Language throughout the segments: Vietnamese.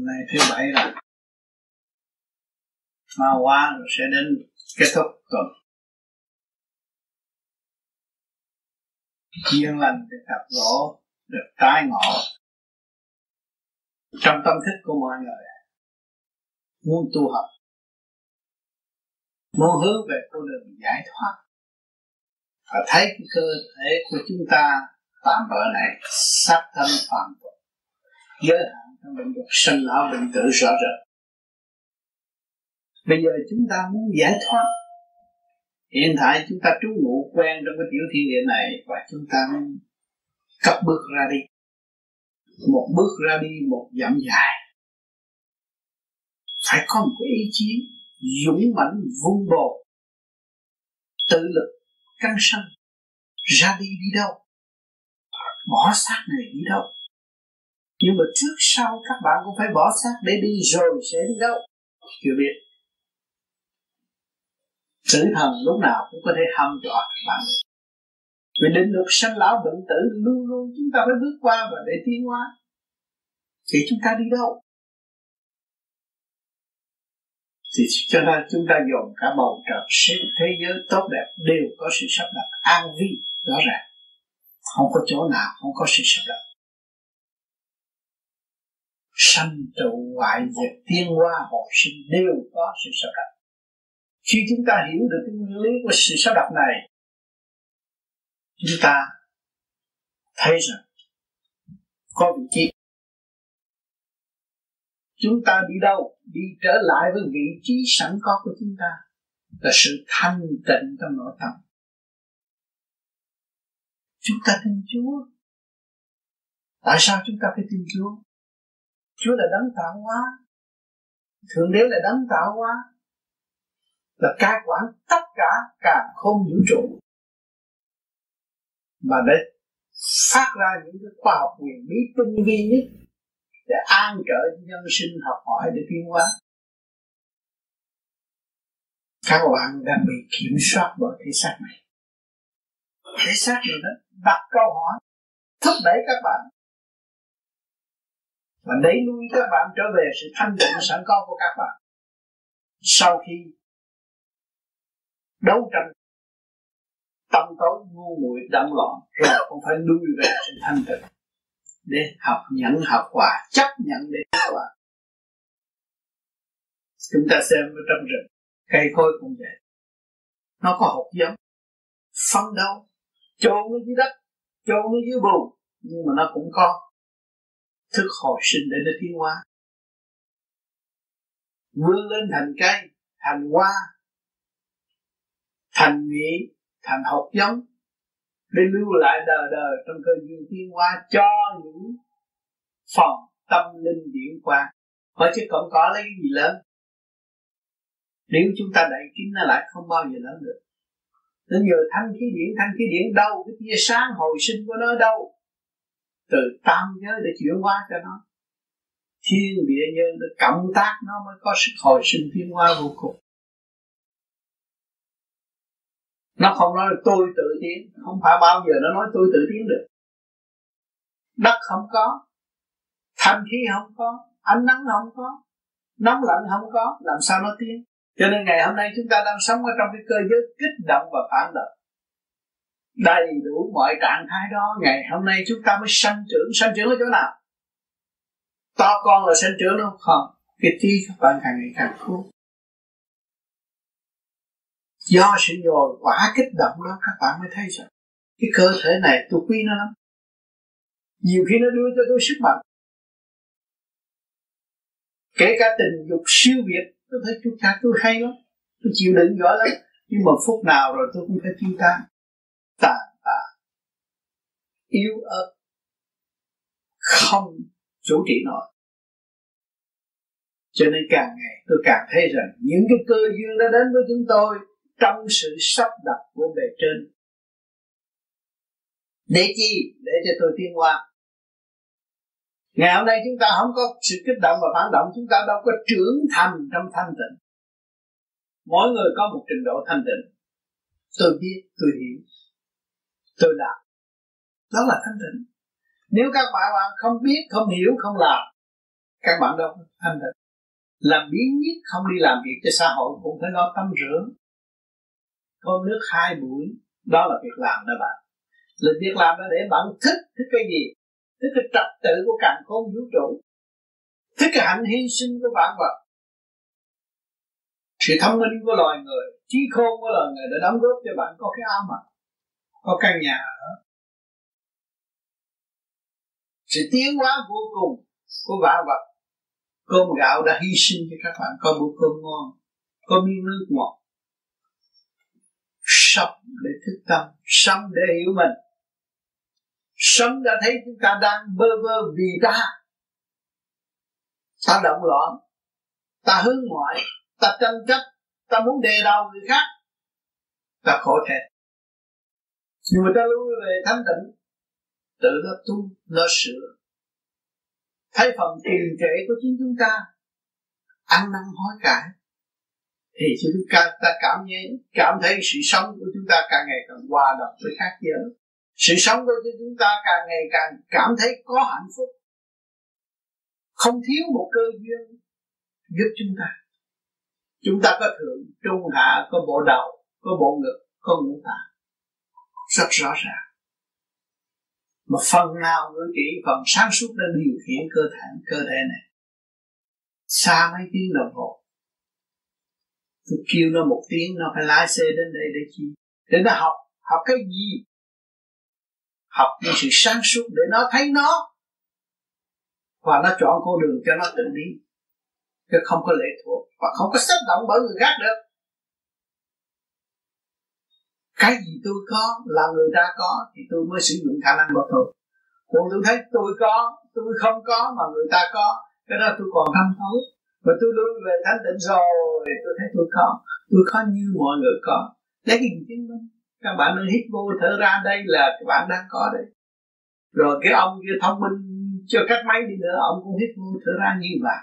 hôm nay thứ bảy rồi ma qua rồi sẽ đến kết thúc tuần. Duyên lành được gặp gỡ được tái ngộ trong tâm thức của mọi người, muốn tu học, muốn hướng về con đường giải thoát, và thấy cái cơ thể của chúng ta tạm bỡ này sát thân phạm tội giới hạn bệnh dục sinh lão, bệnh tử, rõ rệt. Bây giờ chúng ta muốn giải thoát. Hiện tại chúng ta trú ngụ quen trong cái tiểu thiên địa này và chúng ta muốn bước ra đi. Một bước ra đi, một dặm dài. Phải có một cái ý chí dũng mãnh, vun bồ tự lực, căng sân, ra đi đi đâu? Bỏ xác này đi đâu? Nhưng mà trước sau các bạn cũng phải bỏ xác để đi rồi sẽ đi đâu? Chưa biết. Tử thần lúc nào cũng có thể hâm dọa các bạn. Vì định luật sanh lão bệnh tử, luôn luôn chúng ta phải bước qua và để tiến hóa. Thì chúng ta đi đâu? Thì cho nên chúng ta dồn cả bầu trời sự thế giới tốt đẹp đều có sự sắp đặt an vi rõ ràng. Không có chỗ nào không có sự sắp đặt sanh trụ ngoại diệt tiên hoa hồi sinh đều có sự sắp đặt khi chúng ta hiểu được cái nguyên lý của sự sắp đặt này, chúng ta thấy rằng có vị trí. Chúng ta đi đâu? Đi trở lại với vị trí sẵn có của chúng ta. Là sự thanh tịnh trong nội tâm. Chúng ta tin Chúa. Tại sao chúng ta phải tin Chúa? Chúa là đấng tạo hóa. Thượng đế là đấng tạo hóa. Là cai quản tất cả cả không vũ trụ. Mà để phát ra những cái khoa học quyền bí tinh vi nhất để an trợ nhân sinh học hỏi để tiến hóa. Các bạn đang bị kiểm soát bởi thể xác này. Thể xác này nó đặt câu hỏi. Thúc đẩy các bạn và đẩy lui các bạn trở về sự thanh tịnh sẵn có của các bạn. Sau khi đấu tranh, tâm tối ngu muội đậm loạn rồi cũng phải lui về sự thanh tịnh để học nhận học quả chấp nhận để học quả chúng ta xem ở trong rừng, cây khôi cũng vậy. Nó có hột giống phân đâu chôn nó dưới đất, chôn nó dưới bùn, nhưng mà nó cũng có thức hồi sinh để nó tiến hóa. Vươn lên thành cây, thành hoa, thành nhị thành hột giống, để lưu lại đời đời trong cơ duyên tiến hóa cho những phần tâm linh điển qua. bởi chứ còn có lấy cái gì lớn. Nếu chúng ta đẩy kín nó lại, không bao giờ lớn được. Nên nhờ thanh khí điển thanh khí điển đâu? Cái tia sáng hồi sinh của nó đâu? Từ tam giới để chuyển hóa cho nó. Thiên địa nhân để cộng tác nó mới có sức hồi sinh tiến hóa vô cùng. Nó không nói là tôi tự tiến, không phải bao giờ nó nói tôi tự tiến được. Đất không có, thanh khí không có, ánh nắng không có, nóng lạnh không có, làm sao nó tiến? Cho nên ngày hôm nay chúng ta đang sống ở trong cái cơ giới kích động và phản động đầy đủ mọi trạng thái đó, ngày hôm nay chúng ta mới sanh trưởng. Sanh trưởng ở chỗ nào? To con là sanh trưởng đâu không? Cái trí các bạn càng ngày càng khôn. Do sự nhồi quả kích động đó, các bạn mới thấy rằng cái cơ thể này tôi quý nó lắm. Nhiều khi nó đưa cho tôi sức mạnh. Kể cả tình dục siêu việt, tôi thấy chúng ta tôi hay lắm. Tôi chịu đựng giỏi lắm. Nhưng mà phút nào rồi tôi cũng phải tiêu tan tàn tạ. Yếu ớt. Không chủ trị nổi. Cho nên càng ngày tôi càng thấy rằng những cái cơ duyên đã đến với chúng tôi trong sự sắp đặt của bề trên. Để chi? Để cho tôi tiến qua ngày hôm nay chúng ta không có sự kích động và phản động, chúng ta đâu có trưởng thành trong thanh tịnh. Mỗi người có một trình độ thanh tịnh. Tôi biết, tôi hiểu tôi làm. Đó là thanh tịnh. Nếu các bạn bạn không biết, không hiểu, không làm, các bạn đâu thanh tịnh. Làm biến nhất không đi làm việc cho xã hội cũng phải lo tâm rửa. Cơm nước hai buổi, đó là việc làm đó bạn. Là việc làm đó để bạn thích thích cái gì? Thích cái trật tự của càng khôn vũ trụ. Thích cái hạnh hy sinh của vạn vật. Sự thông minh của loài người, trí khôn của loài người đã đóng góp cho bạn có cái áo mặc có căn nhà ở. Sự tiến hóa vô cùng của vạn vật. Cơm gạo đã hy sinh cho các bạn. Có bữa cơm ngon có miếng nước ngọt. Sống để thức tâm, sống để hiểu mình. Sống đã thấy chúng ta đang bơ vơ vì ta. Ta động loạn, ta hướng ngoại, ta tranh chấp, ta muốn đề đầu người khác. Ta khổ thể nhưng mà ta lui về thanh tịnh tự nó tu nó sửa. Thấy phần tiền trệ của chính chúng ta ăn năn hối cải thì chúng ta, ta cảm nhận cảm thấy sự sống của chúng ta càng ngày càng hòa đồng với khác giới. Sự sống của chúng ta càng ngày càng cảm thấy có hạnh phúc. Không thiếu một cơ duyên giúp chúng ta. Chúng ta có thượng trung hạ có bộ đầu có bộ ngực có ngũ tạng rất rõ ràng. Mà phần nào ngữ chỉ phần sáng suốt đã điều khiển cơ thể cơ thể này. Xa mấy tiếng đồng hồ. Tôi kêu nó một tiếng, nó phải lái xe đến đây để chi? Để nó học. Học cái gì? Học những sự sáng suốt để nó thấy nó. Và nó chọn con đường cho nó tự đi. Chứ không có lệ thuộc và không có tác động bởi người khác được cái gì tôi có là người ta có thì tôi mới sử dụng khả năng của tôi còn tôi thấy tôi có, tôi không có mà người ta có, cái đó tôi còn thâm thấu và tôi luôn về thanh tịnh rồi, tôi thấy tôi có. Tôi có như mọi người có. Lấy cái gì chứng minh? Các bạn đang hít vô thở ra, đây là các bạn đang có đấy. rồi cái ông kia thông minh cho các máy đi nữa, ông cũng hít vô thở ra như vậy.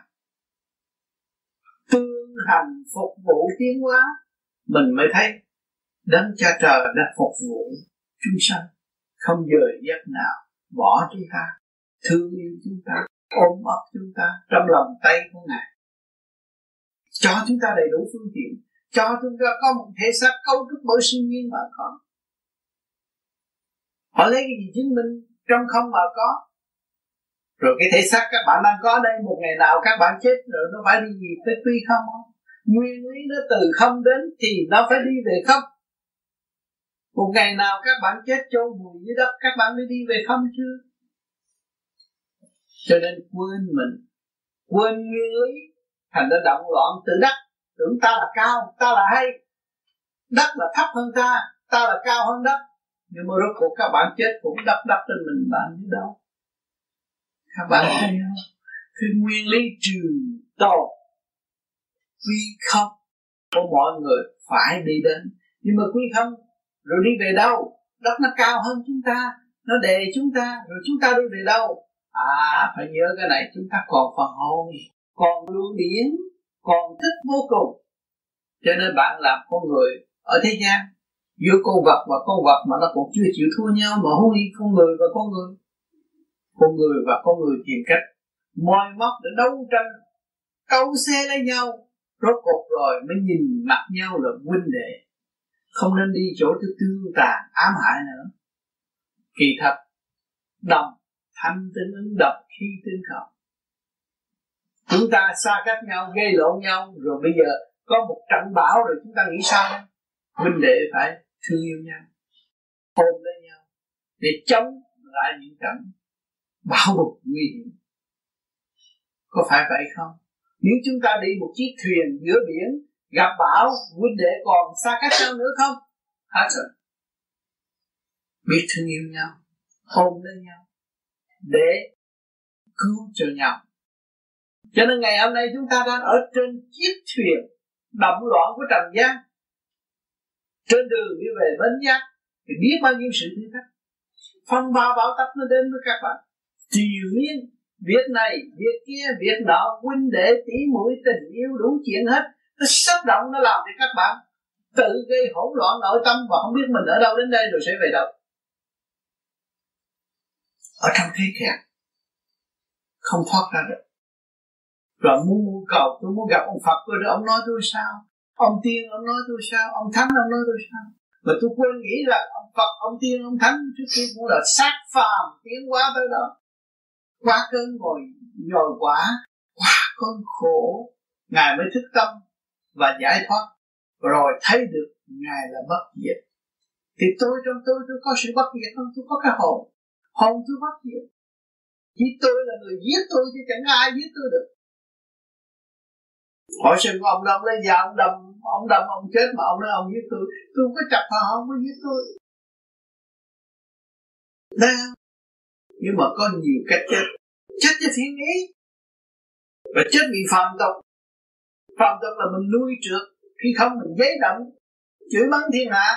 Tương hành phục vụ tiến hóa, mình mới thấy đấng cha trời đã phục vụ chúng sanh. Không giờ giấc nào, bỏ chúng ta. Thương yêu chúng ta, ôm ấp chúng ta trong lòng tay của ngài. Cho chúng ta đầy đủ phương tiện. Cho chúng ta có một thể xác cấu trúc bởi sinh nhiên mà có. Họ lấy cái gì chứng minh trong không mà có? Rồi cái thể xác các bạn đang có đây, một ngày nào các bạn chết rồi nó phải đi gì tới tuy không không? Nguyên lý nó từ không đến thì nó phải đi về không? Một ngày nào các bạn chết chôn vùi dưới đất các bạn mới đi về không chưa cho nên quên mình quên nguyên lý thành ra động loạn tự đắc tưởng ta là cao ta là hay. Đất là thấp hơn ta ta là cao hơn đất. Nhưng mà rốt cuộc các bạn chết cũng đắp đắp trên mình bạn như đâu. Các bạn thấy không? Cái nguyên lý trừ tổ quy không của mọi người phải đi đến. Nhưng mà quy không rồi đi về đâu? Đất nó cao hơn chúng ta, nó đè chúng ta, rồi chúng ta đi về đâu? À phải nhớ cái này, chúng ta còn phần hồn, còn lưu điển còn thức vô cùng. Cho nên bạn làm con người ở thế gian, giữa con vật và con vật mà nó cũng chưa chịu thua nhau, mà hôn đi con người và con người. Con người và con người tìm cách moi móc để đấu tranh, câu xe lấy nhau. Rốt cuộc rồi mới nhìn mặt nhau là huynh đệ không nên đi chỗ thứ tương tàn ám hại nữa. Kỳ thật, đồng thanh tương ứng độc khi tương cộng chúng ta xa cách nhau gây lộn nhau, rồi bây giờ có một trận bão rồi chúng ta nghĩ sao? Huynh đệ phải thương yêu nhau ôm lấy nhau, để chống lại những trận bão bục nguy hiểm. Có phải vậy không? Nếu chúng ta đi một chiếc thuyền giữa biển gặp bão huynh đệ còn xa cách nhau nữa không? Hết rồi biết thương yêu nhau, hôn lấy nhau, để cứu cho nhau. Cho nên ngày hôm nay chúng ta đang ở trên chiếc thuyền động loạn của trần gian. Trên đường đi về bến giác, thì biết bao nhiêu sự thử thách phong ba bão táp nó đến với các bạn. Triều miên việc này việc kia việc nọ, huynh đệ, tỷ mũi tình yêu, đủ chuyện hết nó xúc động, nó làm cho các bạn tự gây hỗn loạn nội tâm và không biết mình ở đâu đến đây rồi sẽ về đâu. Ở trong thế kẹt không thoát ra được. Rồi muốn cầu, tôi muốn gặp ông Phật rồi ông nói tôi sao? Ông tiên ông nói tôi sao? Ông thánh ông nói tôi sao? Mà tôi quên nghĩ là ông Phật, ông tiên, ông thánh trước kia cũng là sát phàm, tiến quá tới đó. Qua cơn ngồi, nhồi quả qua cơn khổ. Ngài mới thức tâm và giải thoát. Rồi thấy được ngài là bất diệt. Thì tôi trong tôi tôi có sự bất diệt không? Tôi có cái hồn. Hồn tôi bất diệt. Chỉ tôi là người giết tôi chứ chẳng ai giết tôi được. Hỏi xem ông đâm lấy dao ông đâm ông đâm ông chết mà ông nói ông giết tôi. Tôi không có chặt họ không có giết tôi. Đấy Nhưng mà có nhiều cách chết. Chết cho thiên ý. Và chết vì phạm tục. Phạm tục là mình nuôi trượt Khi không mình giấy động, Chửi mắng thiên hạ.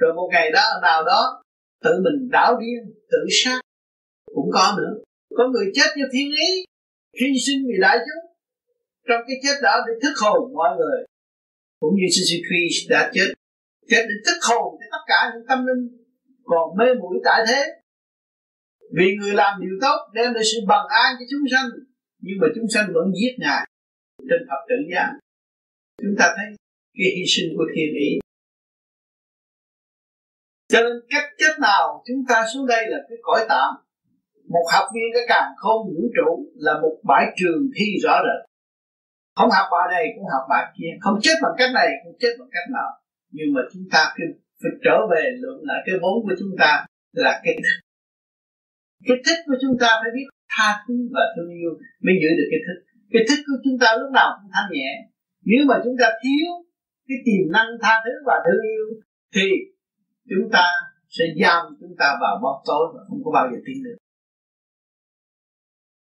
Rồi một ngày đó nào đó, Tự mình đảo điên, Tự sát. Cũng có nữa. Có người chết như thiên ý Hy sinh vì đại chúng. Trong cái chết đó để thức hồn mọi người. Cũng như Jesus Christ đã chết. Chết để thức hồn cho tất cả những tâm linh còn mê muội tại thế. Vì người làm điều tốt, đem lại sự bằng an cho chúng sanh. Nhưng mà chúng sanh vẫn giết ngài trên thập tự giác chúng ta thấy cái hy sinh của thiên ý. Cho nên cách chết nào chúng ta xuống đây là cái cõi tạm. Một học viên cái càng không vũ trụ là một bãi trường thi rõ rệt. Không học bài này cũng học bài kia. Không chết bằng cách này cũng chết bằng cách nào nhưng mà chúng ta phải, phải trở về lượng lại cái vốn của chúng ta là cái thích cái thích của chúng ta phải biết tha thứ và thương yêu mới giữ được cái thích cái thức của chúng ta lúc nào cũng thanh nhẹ. Nếu mà chúng ta thiếu cái tiềm năng tha thứ và thương yêu, thì chúng ta sẽ giam chúng ta vào bóng tối và không có bao giờ tin được.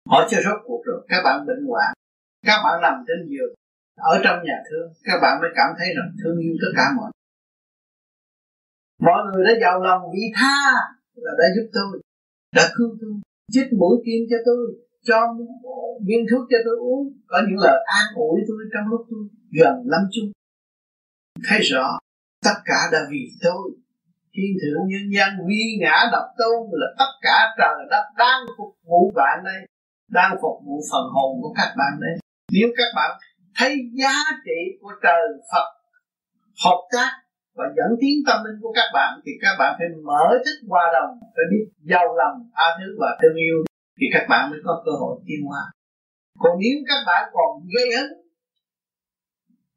Hỏi cho rốt cuộc rồi. Các bạn bệnh hoạn. Các bạn nằm trên giường, ở trong nhà thương. Các bạn mới cảm thấy rằng thương yêu tất cả mọi mọi người đã giàu lòng vị tha là đã giúp tôi, đã cứu tôi, chích mũi kim cho tôi cho viên thuốc cho tôi uống. Có những lời an ủi tôi trong lúc tôi gần lâm chung. Thấy rõ, tất cả đã vì tôi. Thiên thượng nhân gian vi ngã độc tôn là tất cả trời đất đang phục vụ bạn đây, đang phục vụ phần hồn của các bạn đây. Nếu các bạn thấy giá trị của trời Phật hợp tác và dẫn tiến tâm linh của các bạn, thì các bạn phải mở thức hòa đồng, phải biết giàu lòng tha thứ và thương yêu thì các bạn mới có cơ hội tiến hóa. Còn nếu các bạn còn gây hấn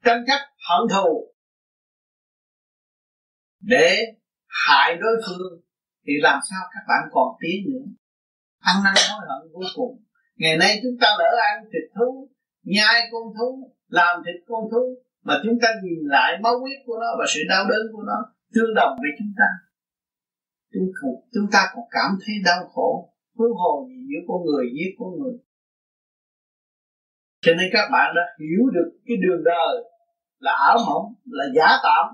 tranh chấp hận thù để hại đối phương thì làm sao các bạn còn tiến nữa? Ăn năn hối hận vô cùng. Ngày nay chúng ta lỡ ăn thịt thú nhai con thú làm thịt con thú mà chúng ta nhìn lại máu huyết của nó và sự đau đớn của nó tương đồng với chúng ta. Chúng, chúng ta còn cảm thấy đau khổ huống hồ gì, giữa con người, giết con người. Cho nên các bạn đã hiểu được cái đường đời là ảo mộng, là giả tạm,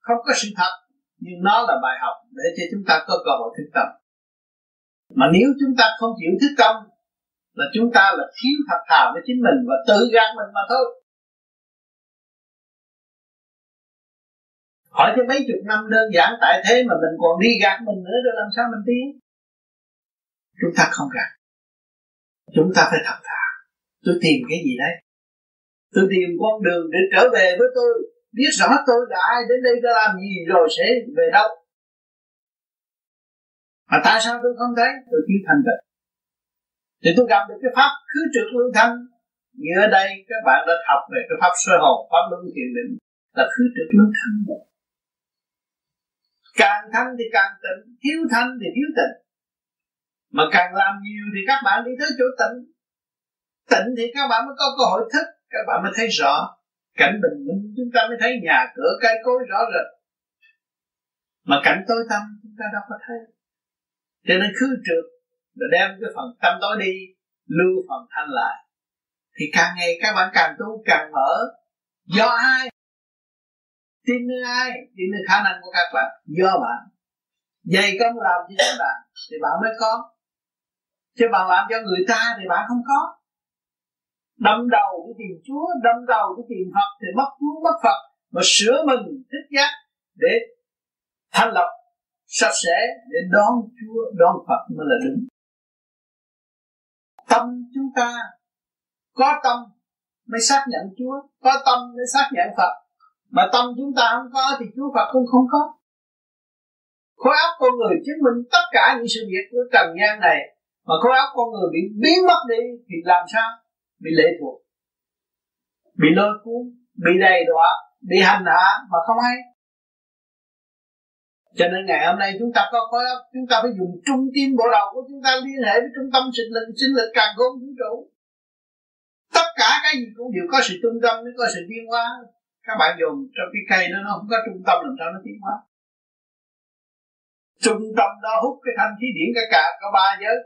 không có sự thật. Nhưng nó là bài học để cho chúng ta có cơ hội thức tâm mà nếu chúng ta không chịu thức tâm, là chúng ta là thiếu thật thà với chính mình và tự gạt mình mà thôi. Hỏi cho mấy chục năm đơn giản tại thế mà mình còn đi gạt mình nữa, rồi làm sao mình tiến? Chúng ta không gặp chúng ta phải thật thà. Tôi tìm cái gì đấy? Tôi tìm con đường để trở về với tôi. Biết rõ tôi là ai đến đây đã làm gì rồi sẽ về đâu. Mà tại sao tôi không thấy? Tôi thiếu thành tựu thì tôi gặp được cái pháp khứ trực lương thanh. Như ở đây, các bạn đã học về cái pháp sơ hồn, pháp luân thiền định là khứ trực lương thanh. Càng thanh thì càng tịnh, thiếu thanh thì thiếu tịnh mà càng làm nhiều thì các bạn đi tới chỗ tịnh. Tịnh thì các bạn mới có cơ hội thức, các bạn mới thấy rõ cảnh bình minh. Chúng ta mới thấy nhà cửa cây cối rõ rệt. Mà cảnh tối tâm chúng ta đâu có thấy. Cho nên khứ trượt là đem cái phần tâm tối đi, lưu phần thanh lại. Thì càng ngày các bạn càng tu, càng mở. Do ai? Tin nơi ai? Tin nơi khả năng của các bạn. Do bạn. Dày công làm cho các bạn, thì bạn mới có chứ bạn làm cho người ta thì bạn không có. Đâm đầu cái tìm chúa, đâm đầu cái tìm phật thì mất chúa, mất phật. Mà sửa mình thích giác để thanh lập sạch sẽ, để đón chúa, đón phật mới là đúng. Tâm chúng ta có tâm mới xác nhận Chúa, có tâm mới xác nhận Phật. Mà tâm chúng ta không có thì Chúa Phật cũng không có. Khối óc con người chứng minh tất cả những sự việc của trần gian này mà khối óc con người bị biến mất đi thì làm sao? Bị lệ thuộc. Bị lôi cuốn, bị đầy đọa, bị hành hạ mà không hay. Cho nên ngày hôm nay chúng ta có khối óc chúng ta phải dùng trung tim bộ đầu của chúng ta liên hệ với trung tâm sinh lực sinh lực càng khôn vũ trụ. Tất cả cái gì cũng đều có sự trung tâm, mới có sự tiến hóa. Các bạn dùng trong cái cây đó nó không có trung tâm, làm sao nó tiến hóa? Trung tâm đó hút cái thanh khí điển cả cả, có ba giới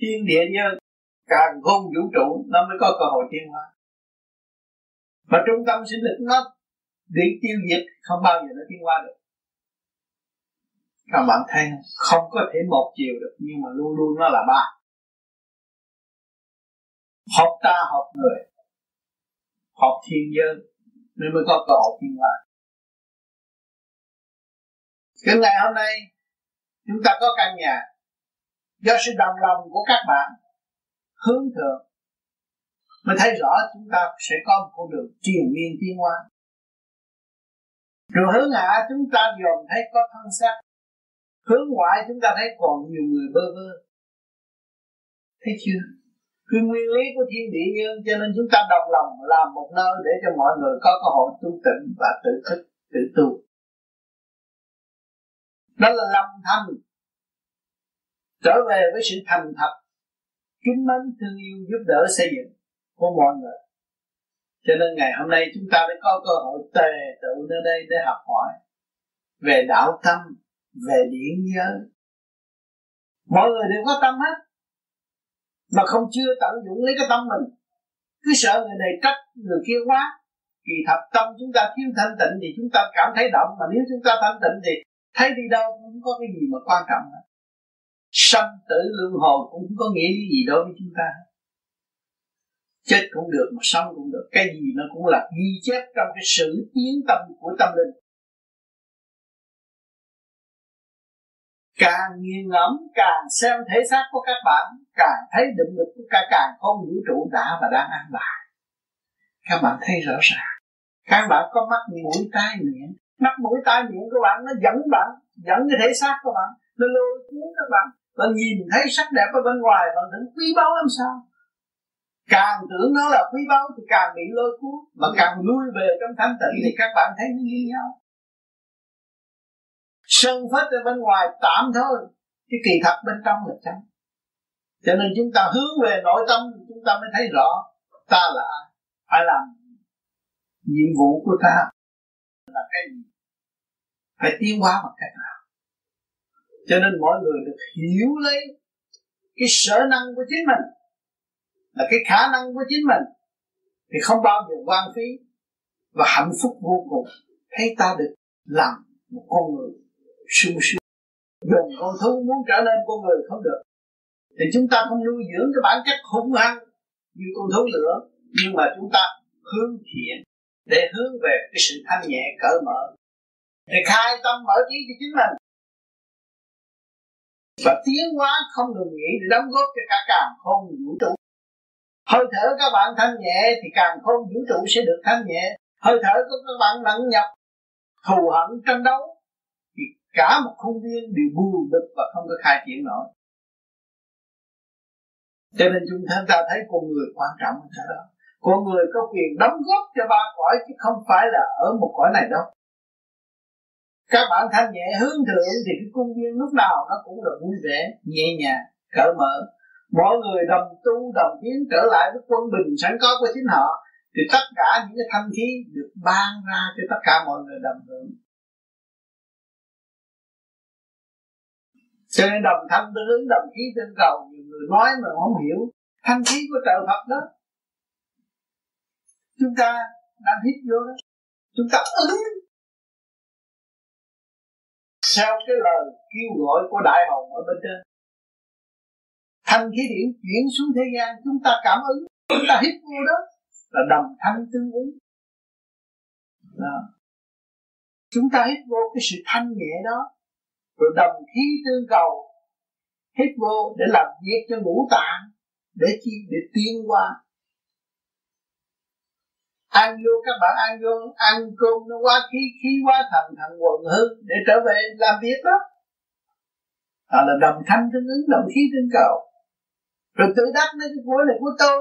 thiên địa như càng khôn vũ trụ, nó mới có cơ hội tiến hóa. Mà trung tâm sinh lực nó bị tiêu diệt, không bao giờ nó tiến hóa được. Các bạn thấy không? Có thể một chiều được, nhưng mà luôn luôn nó là ba. Học ta, học người, học thiên giới nên mới có cơ hội thiên hóa. Cái ngày hôm nay, chúng ta có căn nhà do sự đồng lòng của các bạn hướng thượng, mới thấy rõ chúng ta sẽ có một con đường triền miên tiến hóa. Rồi hướng hạ chúng ta dòm thấy có thân xác, hướng ngoại chúng ta thấy còn nhiều người bơ vơ. Thấy chưa? Vì nguyên lý của thiên địa nhân, cho nên chúng ta đồng lòng làm một nơi để cho mọi người có cơ hội tu tịnh và tự thức, tự tu. Đó là lòng thành trở về với sự thành thật. Kính mến, thương yêu, giúp đỡ, xây dựng của mọi người. Cho nên ngày hôm nay chúng ta mới có cơ hội tề tự nơi đây để học hỏi về đạo tâm, về điển giới mọi người đều có tâm hết, mà không chưa tận dụng lấy cái tâm mình. Cứ sợ người này trách, người kia quá, kỳ thật tâm chúng ta thiếu thanh tịnh thì chúng ta cảm thấy động, mà nếu chúng ta thanh tịnh thì thấy đi đâu cũng có cái gì mà quan trọng hết sanh tử luân hồi cũng không có nghĩa gì đối với chúng ta. Chết cũng được mà sống cũng được. Cái gì nó cũng là ghi chép trong cái sự tiến tâm của tâm linh. Càng nghiền ngẫm, càng xem thể xác của các bạn, càng thấy định lực của cả càng không vũ trụ đã và đang an bài. Các bạn thấy rõ ràng. Các bạn có mắt, mũi, tai, miệng. Mắt, mũi, tai, miệng của bạn nó dẫn bạn, dẫn cái thể xác của bạn, nó lôi cuốn các bạn bạn nhìn thấy sắc đẹp ở bên ngoài bạn tưởng quý báu làm sao? Càng tưởng nó là quý báu thì càng bị lôi cuốn. Mà càng lui về trong thanh tịnh thì các bạn thấy nó như nhau. Sân phết ở bên ngoài tạm thôi. Cái kỳ thật bên trong là trắng. Cho nên chúng ta hướng về nội tâm chúng ta mới thấy rõ ta là ai. Phải làm nhiệm vụ của ta là cái gì? Phải tiến hóa bằng cách nào? Cho nên mọi người được hiểu lấy cái sở năng của chính mình là cái khả năng của chính mình thì không bao giờ quan phí và hạnh phúc vô cùng. Thấy ta được làm một con người sung sướng dùng con thú, muốn trở nên con người không được. Thì chúng ta không nuôi dưỡng cái bản chất hung hăng như con thú nữa, nhưng mà chúng ta hướng thiện để hướng về cái sự thanh nhẹ cởi mở, để khai tâm mở trí cho chính mình và tiến hóa không ngừng nghỉ để đóng góp cho cả càng không vũ trụ. Hơi thở các bạn thanh nhẹ thì càng không vũ trụ sẽ được thanh nhẹ. Hơi thở của các bạn nặng nhọc, thù hận tranh đấu, thì cả một khuôn viên đều buồn bực và không có khai triển nổi. Cho nên chúng ta thấy con người quan trọng hơn đó. Con người có quyền đóng góp cho ba cõi chứ không phải là ở một cõi này đâu các bạn thanh nhẹ hướng thượng thì cái cung viên lúc nào nó cũng được vui vẻ, nhẹ nhàng, cởi mở. Mọi người đồng tu, đồng tiến trở lại với quân bình sẵn có của chính họ, thì tất cả những cái thanh khí được ban ra cho tất cả mọi người đồng hưởng. Cho nên đồng thanh tương ứng đồng khí tương cầu, nhiều người nói mà không hiểu. Thanh khí của trời Phật đó, chúng ta đang hít vô đó. Chúng ta ứng theo cái lời kêu gọi của đại hồng ở bên trên? Thanh khí điển chuyển xuống thế gian, chúng ta cảm ứng, chúng ta hít vô đó là đồng thanh tương ứng. Đó. chúng ta hít vô cái sự thanh nhẹ đó, rồi đồng khí tương cầu, hít vô để làm việc cho ngũ tạng, để chi? Để tiến qua ăn vô các bạn, ăn vô ăn cơm nó quá khí khí quá thần thần quần hư để trở về làm việc đó. Đó là đồng thanh tương ứng, đồng khí tương cầu. Rồi tự đắc nói cái của này của tôi,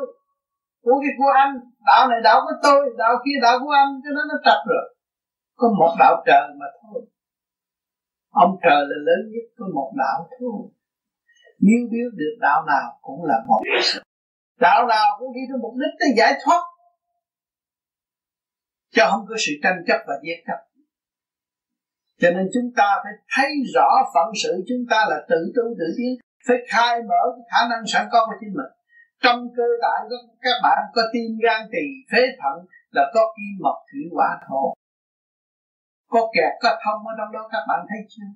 của cái của anh. Đạo này đạo của tôi, đạo kia đạo của anh cho nó nó tập rồi. Có một đạo trời mà thôi. Ông trời là lớn nhất, có một đạo thôi. Nếu biết được đạo nào cũng là một đạo nào cũng đi tới mục đích tới giải thoát cho không có sự tranh chấp và giết chấp cho nên chúng ta phải thấy rõ phận sự chúng ta là tự tu tự tiến, phải khai mở cái khả năng sẵn có của chính mình. Trong cơ tạng của các bạn có tim gan tỳ phế thận là có kim mộc thủy hỏa thổ. Có kẹt, có thông ở trong đó, các bạn thấy chưa?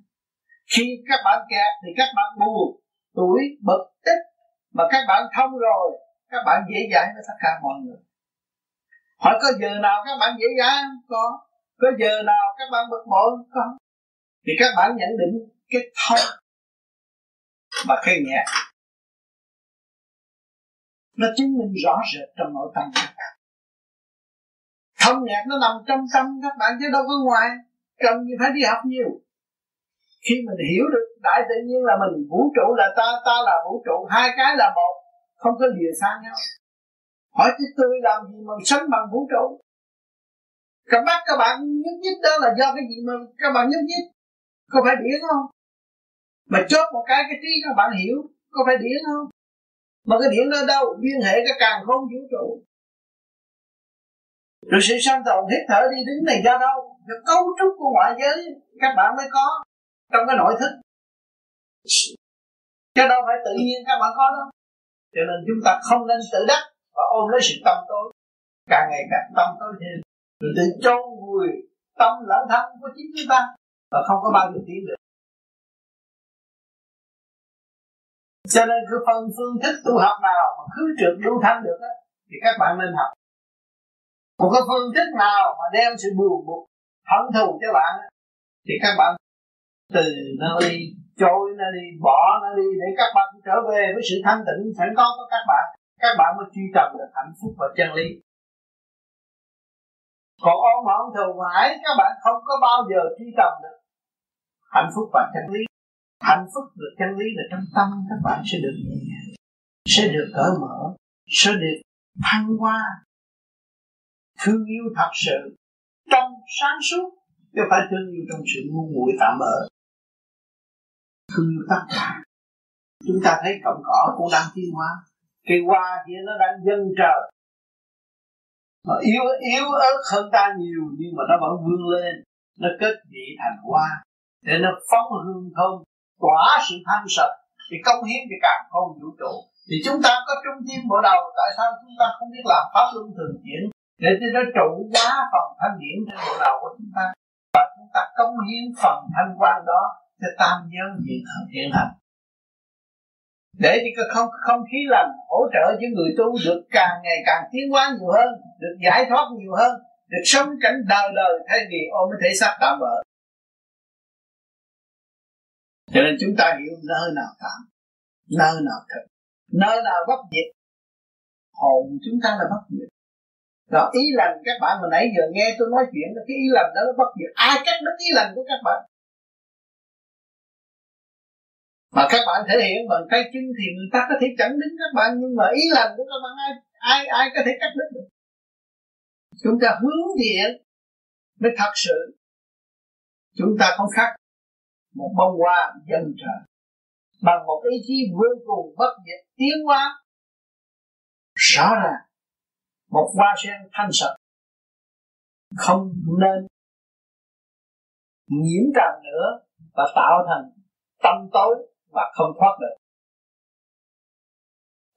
Khi các bạn kẹt thì các bạn buồn, tuổi, bực tích mà các bạn thông rồi, các bạn dễ dãi với tất cả mọi người hỏi có giờ nào các bạn dễ dãi không có có giờ nào các bạn bực bội không có thì các bạn nhận định cái thông và cái nhẹ. Nó chứng minh rõ rệt trong nội tâm các bạn. Thông nhạc nó nằm trong tâm các bạn chứ đâu có ngoài. Cần gì phải đi học nhiều. Khi mình hiểu được đại tự nhiên là mình, vũ trụ là ta ta là vũ trụ, hai cái là một. Không có lìa xa nhau hỏi chứ tôi làm gì mà sống bằng vũ trụ? Các bác các bạn nhúc nhích đó là do cái gì mà các bạn nhúc nhích? Có phải điển không? Mà chốt một cái cái trí các bạn hiểu, có phải điển không? Mà cái điển đó đâu? Liên hệ cái càng không vũ trụ. Rồi sự sanh tồn, hít thở đi, đứng này do đâu? Do cấu trúc của ngoại giới, các bạn mới có trong cái nội thức. Chứ đâu phải tự nhiên các bạn có đâu cho nên chúng ta không nên tự đắc và ôm lấy sự tâm tối. Càng ngày càng tâm tối thêm. Rồi tự trâu vùi tâm lẫn thân của chính chúng ta. Và không có bao giờ tiến được. Cho nên cứ phần phương thức tu học nào mà cứ trượt lưu thanh được á, thì các bạn nên học. Một cái phương thức nào mà đem sự buồn bực, hận thù cho bạn thì các bạn từ nó đi trôi nó đi bỏ nó đi, để các bạn trở về với sự thanh tịnh sẵn có của các bạn các bạn mới truy tầm được hạnh phúc và chân lý. Còn ôm hận thù mãi, các bạn không có bao giờ truy tầm được. Hạnh phúc và chân lý. Hạnh phúc được chân lý là trong tâm, các bạn sẽ được nhẹ nhàng, sẽ được cởi mở, sẽ được thăng hoa. Thương yêu thật sự, trong sáng suốt, chứ phải thương yêu trong sự ngu muội tạm bỡ thương yêu tất cả. Chúng ta thấy cọng cỏ cũng đang tiến hóa cây hoa kia nó đang dâng trời. Mà yếu yếu ớt hơn ta nhiều, nhưng mà nó vẫn vươn lên. Nó kết vị thành hoa, để nó phóng hương thơm, tỏa sự thanh sạch thì công hiến thì càng không vũ trụ. Thì chúng ta có trung tâm bộ đầu. Tại sao chúng ta không biết làm pháp luân thường chuyển để cho nó trụ quá phần thanh điển trên bộ đầu của chúng ta. Và chúng ta công hiến phần thanh quan đó cho tam giới hiện hiện hành để cho cái không không khí lành hỗ trợ cho người tu được càng ngày càng tiến hóa nhiều hơn, được giải thoát nhiều hơn, được sống cảnh đời đời thay vì ôm cái thể xác tạm bỡ cho nên chúng ta hiểu nơi nào tạm nơi nào thật, nơi nào bất diệt. Hồn chúng ta là bất diệt. Đó, ý lành các bạn mà nãy giờ nghe tôi nói chuyện cái ý lành đó nó bất diệt. Ai cắt đứt ý lành của các bạn? Mà các bạn thể hiện bằng tay chân thì người ta có thể chẳng đứng các bạn, nhưng mà ý lành của các bạn, ai ai ai có thể cắt đứt được? Chúng ta hướng thiện mới thật sự. Chúng ta không khác một bông hoa dân trời. Bằng một ý chí vô cùng bất diệt, tiến hóa. Rõ ràng, một hoa sen thanh sạch không nên nhiễm trần nữa và tạo thành tâm tối và không thoát được.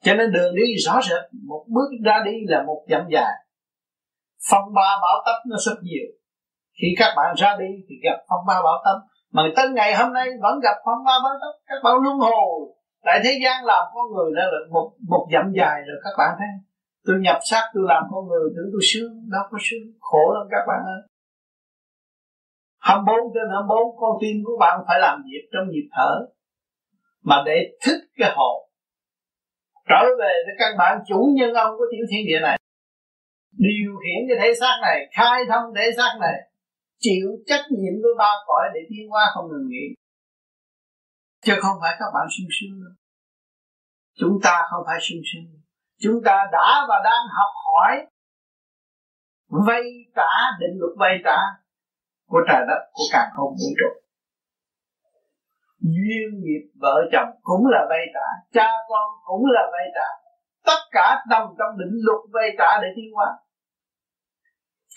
Cho nên đường đi rõ rệt, một bước ra đi là một dặm dài. Phong ba bão tấp nó rất nhiều. Khi các bạn ra đi thì gặp phong ba bão tấp mà tới ngày hôm nay vẫn gặp phong ba bão tấp các bạn luân hồi. Tại thế gian làm con người đã là một một dặm dài rồi, các bạn thấy tôi nhập xác, tôi làm con người, tưởng tôi sướng, đâu có sướng. Khổ lắm các bạn ơi. 24 trên 24 con tim của bạn phải làm việc trong nhịp thở mà để thức cái hồn. Trở về với căn bản chủ nhân ông của tiểu thiên địa này. Điều khiển cái thể xác này, khai thông thể xác này, chịu trách nhiệm với ba cõi để tiến qua không ngừng nghỉ. Chứ không phải các bạn sung sướng đâu. Chúng ta không phải sung sướng. Chúng ta đã và đang học hỏi vay trả, định luật vay trả của trời đất, của càng không vũ trụ duyên nghiệp vợ chồng cũng là vay trả, cha con cũng là vay trả. Tất cả nằm trong định luật vay trả để tiến hóa.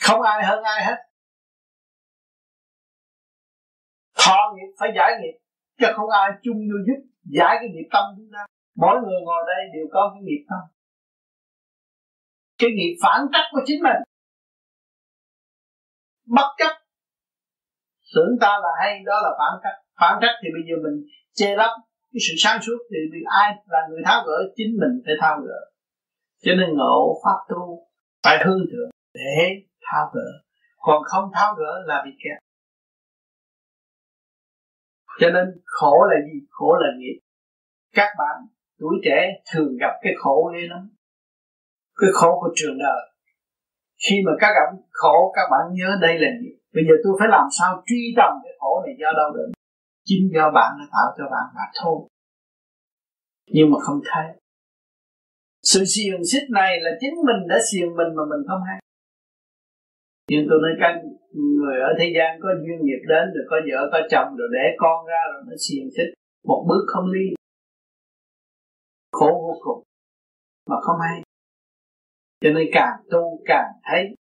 Không ai hơn ai hết. Thọ nghiệp phải giải nghiệp, chứ không ai chung vô giúp, giải cái nghiệp tâm chúng ta. Mỗi người ngồi đây đều có cái nghiệp tâm. Cái nghiệp phản trắc của chính mình. Bất chấp. Tưởng ta là hay, đó là phản trắc phản trách thì bây giờ mình che lấp cái sự sáng suốt thì vì ai là người tháo gỡ, chính mình phải tháo gỡ. Cho nên ngộ pháp tu phải hướng thượng để tháo gỡ. Còn không tháo gỡ là bị kẹt. Cho nên khổ là gì? Khổ là nghiệp. Các bạn tuổi trẻ thường gặp cái khổ ghê lắm. Cái khổ của trường đời. Khi mà các gặp khổ, các bạn nhớ đây là nghiệp. Bây giờ tôi phải làm sao truy tầm cái khổ này do đâu đến chính do bạn đã tạo cho bạn mà thôi. Nhưng mà không thấy sự xiềng xích này là chính mình đã xiềng mình mà mình không hay. Nhưng tôi nói các người ở thế gian có duyên nghiệp đến rồi có vợ, có chồng rồi để con ra rồi nó xiềng xích. Một bước không ly khổ vô cùng. Mà không hay. Cho nên càng tu càng thấy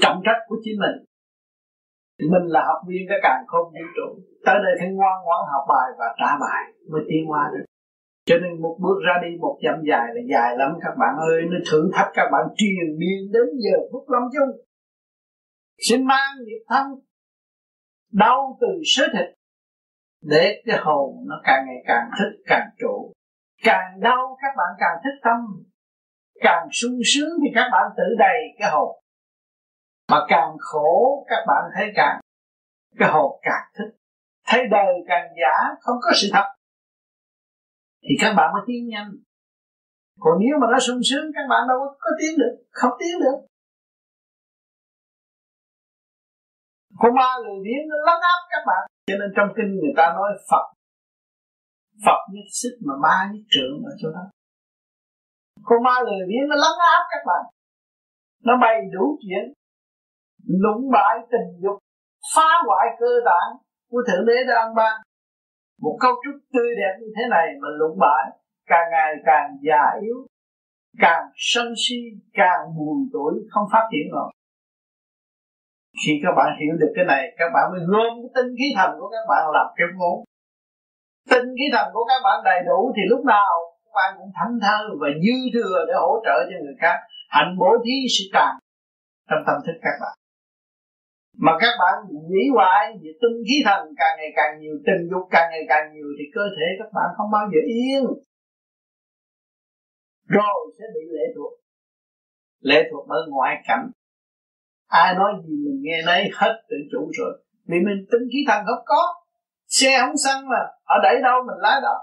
trọng trách của chính mình mình là học viên cái càng không vũ trụ. Tới đây phải ngoan ngoãn học bài và trả bài mới tiến hóa được. Cho nên một bước ra đi, một dặm dài là dài lắm các bạn ơi. Nó thử thách các bạn truyền biên đến giờ phút lâm chung xin mang nghiệp thân, đau từ sớ thịt, để cái hồn nó càng ngày càng thích, càng trụ. Càng đau các bạn càng thích tâm, càng sung sướng thì các bạn tự đầy cái hồn mà càng khổ, các bạn thấy càng cái hồn càng thích. Thấy đời càng giả, không có sự thật. Thì các bạn mới tiến nhanh. Còn nếu mà nó sung sướng, các bạn đâu có tiến được, không tiến được. Con ma lười biếng nó lấn áp các bạn. Cho nên trong kinh người ta nói phật. Phật nhất sức mà ma nhất trưởng ở chỗ đó. Con ma lười biếng nó lấn áp các bạn. Nó bày đủ chuyện lũng bại tình dục, phá hoại cơ bản của thượng đế đang ban một cấu trúc tươi đẹp như thế này mà lũng bại càng ngày càng già yếu, càng sân si, càng buồn tuổi, không phát triển nổi. Khi các bạn hiểu được cái này, các bạn mới gom cái tinh khí thần của các bạn làm cái vốn. Tinh khí thần của các bạn đầy đủ thì lúc nào các bạn cũng thảnh thơ và dư thừa để hỗ trợ cho người khác. Hạnh bố thí sự tràn trong tâm thức các bạn mà các bạn nghĩ hoài về tinh khí thần càng ngày càng nhiều, tình dục càng ngày càng nhiều, thì cơ thể các bạn không bao giờ yên. Rồi sẽ bị lệ thuộc. Lệ thuộc bởi ngoại cảnh. Ai nói gì mình nghe nấy hết tự chủ rồi. Vì mình tinh khí thần không có. Xe không xăng mà. Ở đẩy đâu mình lái đó.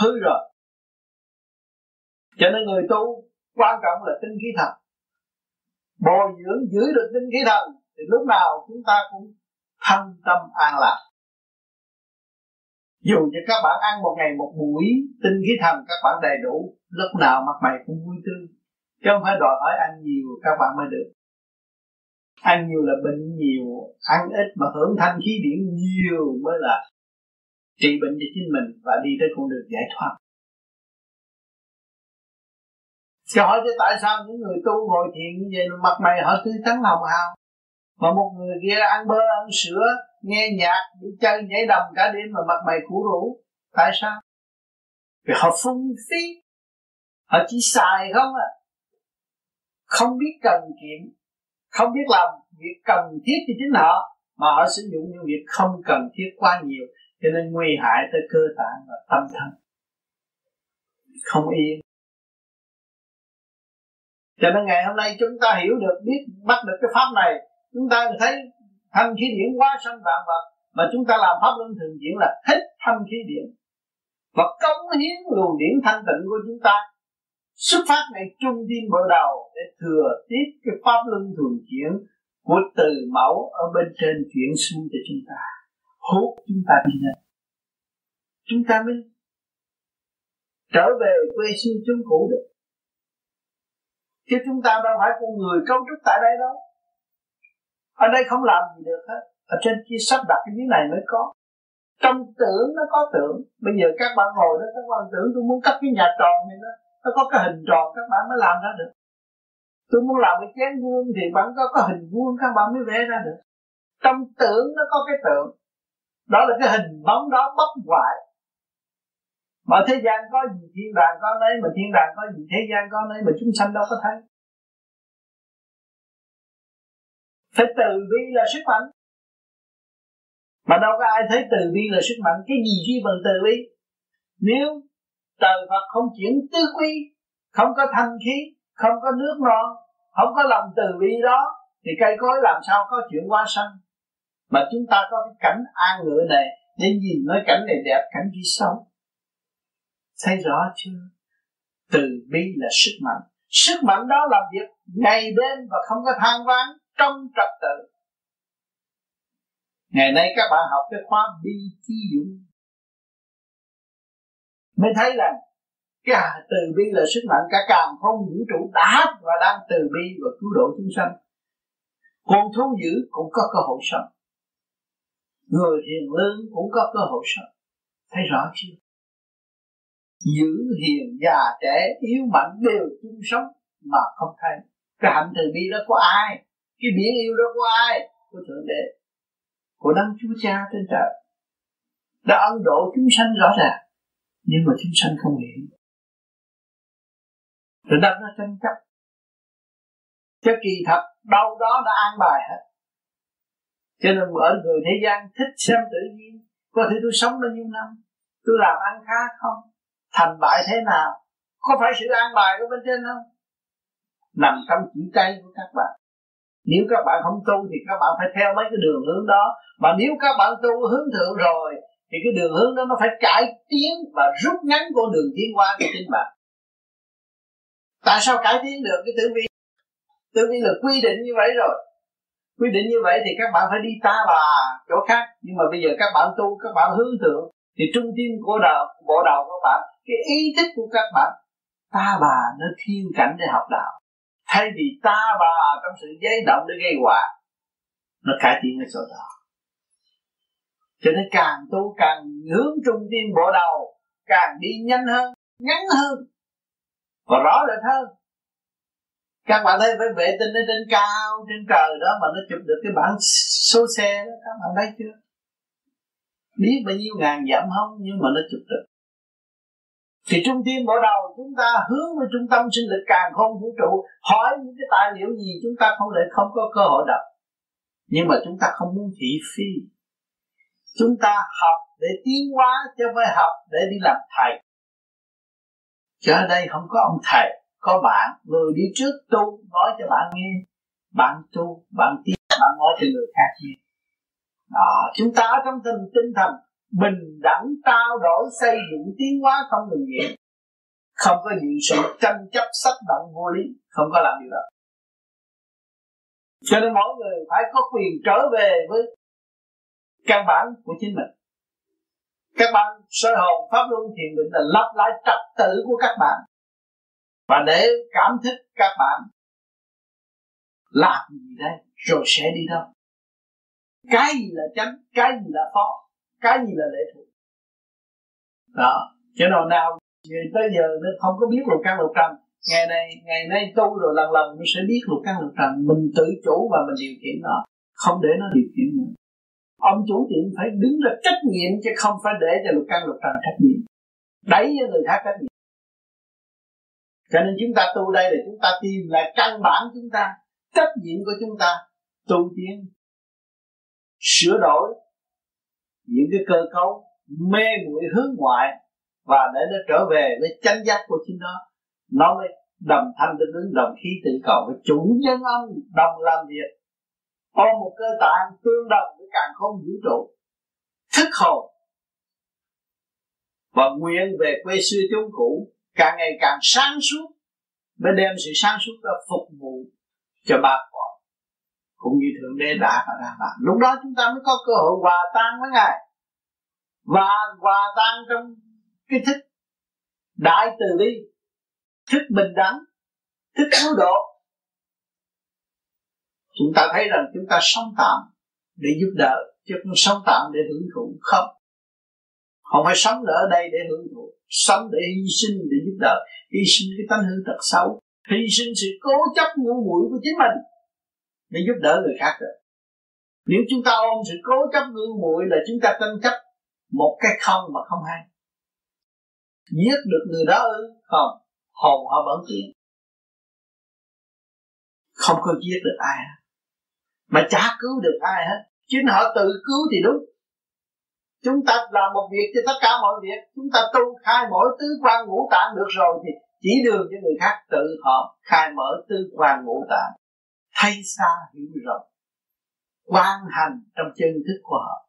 Hư rồi. Cho nên người tu quan trọng là tinh khí thần bồi dưỡng giữ được tinh khí thần, thì lúc nào chúng ta cũng thân tâm an lạc. Dù cho các bạn ăn một ngày một buổi tinh khí thần, các bạn đầy đủ, lúc nào mặt mày cũng vui tươi. Chứ không phải đòi hỏi ăn nhiều, các bạn mới được. Ăn nhiều là bệnh nhiều, ăn ít mà hưởng thanh khí điển nhiều mới là trị bệnh cho chính mình và đi tới con đường giải thoát. Cho hỏi cho tại sao những người tu ngồi thiền như vậy mặt mày họ tươi tắn hồng hào? Mà một người kia ăn bơ, ăn sữa, nghe nhạc, đi chơi nhảy đầm cả đêm mà mặt mày cũ rũ. Tại sao? Vì họ phung phí. Họ chỉ xài không à. Không biết cần kiệm, không biết làm việc cần thiết cho chính họ, mà họ sử dụng những việc không cần thiết quá nhiều, cho nên nguy hại tới cơ tạng và tâm thần không yên cho nên ngày hôm nay chúng ta hiểu được, biết bắt được cái pháp này, chúng ta thấy thanh khí điển quá sanh vạn vật, mà chúng ta làm pháp luân thường chuyển là hết thanh khí điển. Và cống hiến luồng điển thanh tịnh của chúng ta, xuất phát ngày trung tim bộ đầu để thừa tiếp cái pháp luân thường chuyển của từ mẫu ở bên trên chuyển xuống cho chúng ta. Hút chúng ta đi lên. Chúng ta mới trở về quê xưa chúng cũ được chứ chúng ta đâu phải con người cấu trúc tại đây đâu. Ở đây không làm gì được hết. Ở trên kia sắp đặt cái dưới này mới có. Trong tưởng nó có tưởng. Bây giờ các bạn ngồi đó, các bạn tưởng tôi muốn cắt cái nhà tròn này đó. Nó có cái hình tròn, các bạn mới làm ra được. Tôi muốn làm cái chén vuông thì vẫn có cái hình vuông, các bạn mới vẽ ra được. Trong tưởng nó có cái tưởng đó là cái hình bóng đó bất hoại mà thế gian có gì thiên đàng, có đấy mà thiên đàng có gì? Thế gian có đấy mà chúng sanh đâu có thấy. Phải từ bi là sức mạnh. Mà đâu có ai thấy từ bi là sức mạnh. Cái gì khi bằng từ bi? Nếu trời Phật không chuyển tứ quy, không có thanh khí, không có nước non không có lòng từ bi đó, thì cây cối làm sao có chuyện hoa sanh? Mà chúng ta có cái cảnh an ngựa này, để nhìn nói cảnh này đẹp, cảnh kia xấu thấy rõ chưa? Từ bi là sức mạnh. Sức mạnh đó làm việc ngày đêm và không có than vãn trong trật tự. Ngày nay các bạn học cái khóa bi chi dũng mới thấy là cái từ bi là sức mạnh, cả càng không vũ trụ đã và đang từ bi và cứu độ chúng sanh. Con thú dữ cũng có cơ hội sống. Người hiền lương cũng có cơ hội sống. Thấy rõ chưa? Giữ hiền già trẻ yếu mạnh đều chung sống mà không thấy. Cái hạnh từ bi đó có ai? Cái biển yêu đó có ai? Của thượng đế, của đấng chúa cha trên trời. Đã ân độ chúng sanh rõ ràng, nhưng mà chúng sanh không hiểu. Rồi đâm nó tranh chấp. Cho kỳ thật, đâu đó đã an bài hết. Cho nên ở người thế gian thích xem tự nhiên, có thể tôi sống bao nhiêu năm? Tôi làm ăn khá không? Thành bại thế nào? Có phải sự an bài của bên trên không? Nằm trong chỉ tay của các bạn. Nếu các bạn không tu thì các bạn phải theo mấy cái đường hướng đó. Mà nếu các bạn tu hướng thượng rồi, thì cái đường hướng đó nó phải cải tiến và rút ngắn con đường tiến qua của chính bạn. Tại sao cải tiến được? Cái tử vi tử vi là quy định như vậy rồi. Quy định như vậy thì các bạn phải đi ta bà chỗ khác. Nhưng mà bây giờ các bạn tu, các bạn hướng thượng, thì trung tim của đầu bộ đầu của các bạn cái ý thức của các bạn, ta bà nó thiên cảnh để học đạo. Thay vì ta bà trong sự giấy động để gây họa, nó cải thiện cái chỗ đó cho nên càng tu càng hướng trung tim bộ đầu, càng đi nhanh hơn, ngắn hơn, và rõ rệt hơn. Các bạn thấy phải vệ tinh ở trên cao, trên trời đó mà nó chụp được cái bản số xe đó, các bạn thấy chưa? Biết bao nhiêu ngàn dặm không, nhưng mà nó chụp được thì trung tâm bộ đầu chúng ta hướng về trung tâm sinh lực càng không vũ trụ. Hỏi những cái tài liệu gì chúng ta không để không có cơ hội đọc. Nhưng mà chúng ta không muốn thị phi. Chúng ta học để tiến hóa chứ không phải học để đi làm thầy. Chứ ở đây không có ông thầy có bạn. Người đi trước tu nói cho bạn nghe. Bạn tu bạn tiến bạn nói cho người khác nghe. Đó, chúng ta ở trong tình tinh thần bình đẳng trao đổi xây dựng tiến hóa không ngừng nghỉ. Không có những sự tranh chấp sách động vô lý, không có làm điều đó. Cho nên mỗi người phải có quyền trở về với căn bản của chính mình. Các bạn soi hồn pháp luân thiền định là lắp lại trật tự của các bạn. Và để cảm thức các bạn, làm gì đây, rồi sẽ đi đâu. Cái gì là chánh, cái gì là phó? Cái gì là lệ thuộc đó chứ nào nào, người tới giờ nó không có biết luật căn luật trần. Ngày này, ngày nay tu rồi lần lần nó sẽ biết luật căn luật trần, mình tự chủ và mình điều khiển nó, không để nó điều khiển nữa. Ông chủ tiệm phải đứng ra trách nhiệm chứ không phải để cho luật căn luật trần trách nhiệm. Đẩy cho người khác trách nhiệm. Cho nên chúng ta tu đây là chúng ta tìm lại căn bản chúng ta, trách nhiệm của chúng ta, tu tiến, sửa đổi những cái cơ cấu mê muội hướng ngoại và để nó trở về với chánh giác của chính nó. Nó mới đồng thanh tương ứng đồng khí tự cầu với chủ nhân âm, đồng làm việc. Có một cơ tạng tương đồng với càng không vũ trụ. Thức hồn. Và nguyện về quê xưa chốn cũ càng ngày càng sáng suốt, mới đem sự sáng suốt ra phục vụ cho ba cõi cũng như thượng đế đã và đang làm. Lúc đó chúng ta mới có cơ hội hòa tan với ngài. Và hòa tan trong cái thức đại từ bi, thức bình đẳng, thức cứu độ. Chúng ta thấy rằng chúng ta sống tạm để giúp đỡ, chứ không sống tạm để hưởng thụ. Không. Không phải sống ở đây để hưởng thụ, sống để hy sinh, để giúp đỡ. Hy sinh cái tánh hư tật xấu. Hy sinh sự cố chấp ngu muội của chính mình để giúp đỡ người khác được. Nếu chúng ta ôm sự cố chấp ngu muội là chúng ta tranh chấp một cái không mà không hay. Giết được người đó ư? Không. Hồn họ vẫn tiến. Không có giết được ai mà chả cứu được ai hết. Chính họ tự cứu thì đúng. Chúng ta làm một việc cho tất cả mọi việc. Chúng ta tu khai mỗi tứ quan ngũ tạng được rồi thì chỉ đường cho người khác. Tự họ khai mở tứ quan ngũ tạng thay xa hiểu rộng quan hành trong chân thức của họ,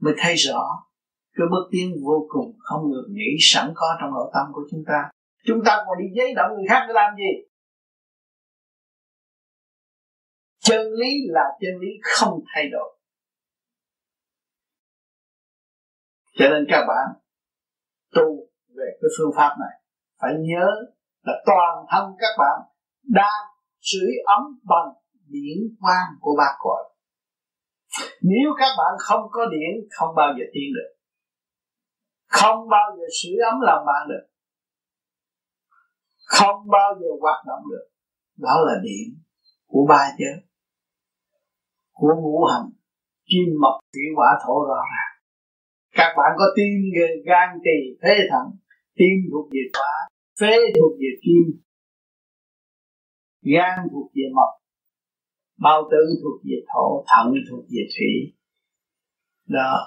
mới thấy rõ cái bước tiến vô cùng không ngừng nghĩ sẵn có trong nội tâm của chúng ta. Chúng ta còn đi giấy động người khác để làm gì? Chân lý là chân lý không thay đổi. Cho nên các bạn tu về cái phương pháp này, phải nhớ là toàn thân các bạn đang sưởi ấm bằng điện quang của ba cõi. Nếu các bạn không có điện, không bao giờ tiến được. Không bao giờ sưởi ấm làm bạn được. Không bao giờ hoạt động được. Đó là điện của ba chứ, của ngũ hành. Kim mộc thủy hỏa thổ rõ ràng. Các bạn có tim gan tỳ phế thận tim thuộc về hỏa phế thuộc về kim gan thuộc về mộc bao tử thuộc về thổ thận thuộc về thủy. Đó.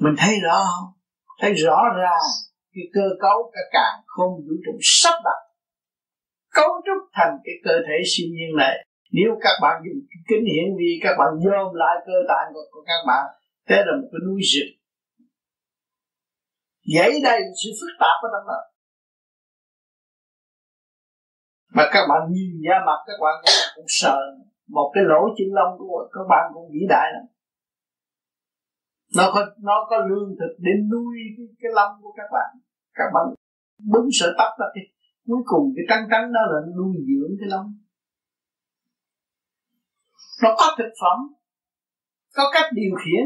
Mình thấy rõ không? Thấy rõ ràng cái cơ cấu cả càng không vũ trụ sắp đặt. Cấu trúc thành cái cơ thể siêu nhiên này. Nếu các bạn dùng kính hiển vi các bạn dòm lại cơ tạng của, của các bạn thế là một cái núi rừng. Dãy đầy sự phức tạp ở trong đó mà các bạn nhìn ra mặt các bạn cũng sợ. Một cái lỗ chân lông của các bạn cũng vĩ đại lắm. Nó có nó có lương thực để nuôi cái, cái lông của các bạn. Các bạn bứng sợ tóc ra thì cuối cùng cái trắng trắng đó là nuôi dưỡng cái lông. Nó có thực phẩm có cách điều khiển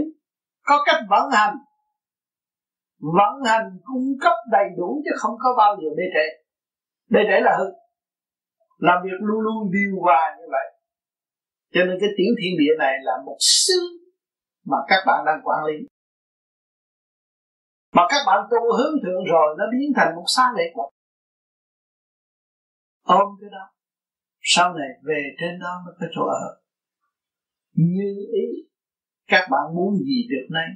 có cách vận hành. Vận hành cung cấp đầy đủ chứ không có bao giờ bê trễ. Bê trễ là hư làm việc luôn luôn điều hòa như vậy. Cho nên cái tiểu thiên địa này là một xứ mà các bạn đang quản lý. Mà các bạn tu hướng thượng rồi, nó biến thành một xa lệ quốc. Ôm cái đó, sau này về trên đó mới có chỗ ở. Như ý, các bạn muốn gì được nay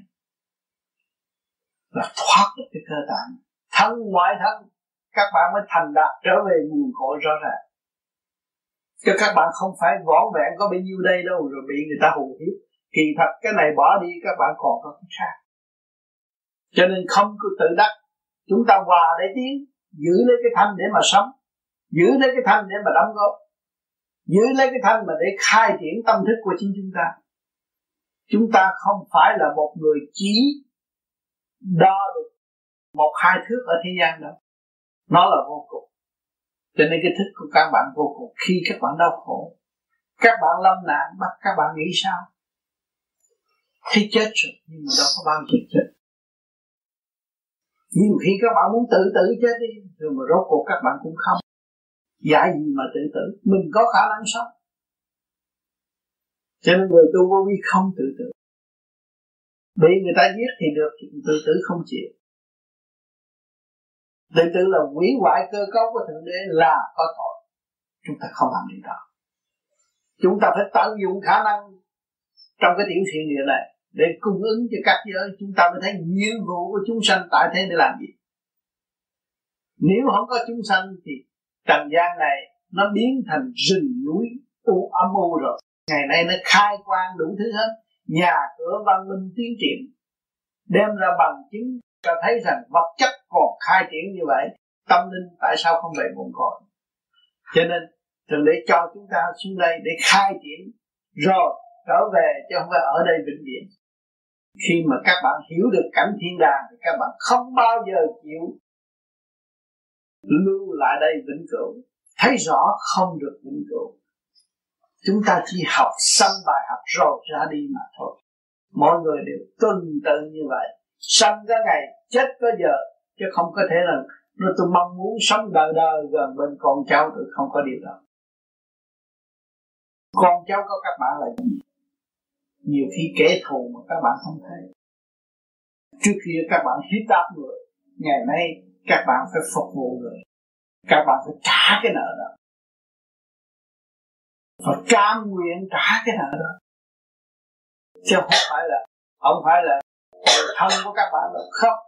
là thoát được cái cơ tạng. Thân ngoại thân, các bạn mới thành đạt, trở về nguồn cội rõ ràng. Chứ các bạn không phải võn vẹn có bao nhiêu đây đâu, rồi bị người ta hù hiếp. Kỳ thật, cái này bỏ đi, các bạn còn có cái khác. Cho nên không cứ tự đắc. Chúng ta hòa để tiến, giữ lấy cái thanh để mà sống, giữ lấy cái thanh để mà đóng góp, giữ lấy cái thanh mà để khai triển tâm thức của chính chúng ta. Chúng ta không phải là một người chỉ đo được một hai thước ở thế gian đâu. Nó là vô cùng cho nên cái thức của các bạn vô cùng. Khi các bạn đau khổ, các bạn lâm nạn, bắt các bạn nghĩ sao? Khi chết rồi, nhưng mà đâu có bao giờ chết. Nhiều khi các bạn muốn tự tử chết đi, rồi mà rốt cuộc các bạn cũng không. Giải gì mà tự tử? Mình có khả năng sống. Cho nên người tu vô vi không tự tử. Bị người ta giết thì được tự tử không chịu tự tử là hủy hoại cơ cấu của thượng đế là có tội. Chúng ta không làm điều đó. Chúng ta phải tận dụng khả năng trong cái tiểu thiện địa này để cung ứng cho các giới. Chúng ta mới thấy nhiệm vụ của chúng sanh tại thế để làm gì. Nếu không có chúng sanh thì trần gian này nó biến thành rừng núi u âm u rồi. Ngày nay nó khai quang đủ thứ hết. Nhà cửa văn minh tiến triển, đem ra bằng chứng cho thấy rằng vật chất còn khai triển như vậy, tâm linh tại sao không về nguồn cội? Cho nên thượng đế cho chúng ta xuống đây để khai triển, rồi trở về chứ không phải ở đây vĩnh viễn. Khi mà các bạn hiểu được cảnh thiên đàng thì các bạn không bao giờ chịu lưu lại đây vĩnh cửu. Thấy rõ không được vĩnh cửu. Chúng ta chỉ học xong bài học rồi ra đi mà thôi. Mọi người đều tương tự như vậy sanh có ngày, chết có giờ, chứ không có thể là nó tôi mong muốn sống đời đời gần bên con cháu tôi không có điều đó. Con cháu có các bạn là gì? Nhiều khi kẻ thù mà các bạn không thấy trước khi các bạn hiếp đáp người, ngày nay các bạn phải phục vụ người. Các bạn phải trả cái nợ đó. Phải cam nguyện trả cái nợ đó. Chứ không phải là, không phải là thân của các bạn là không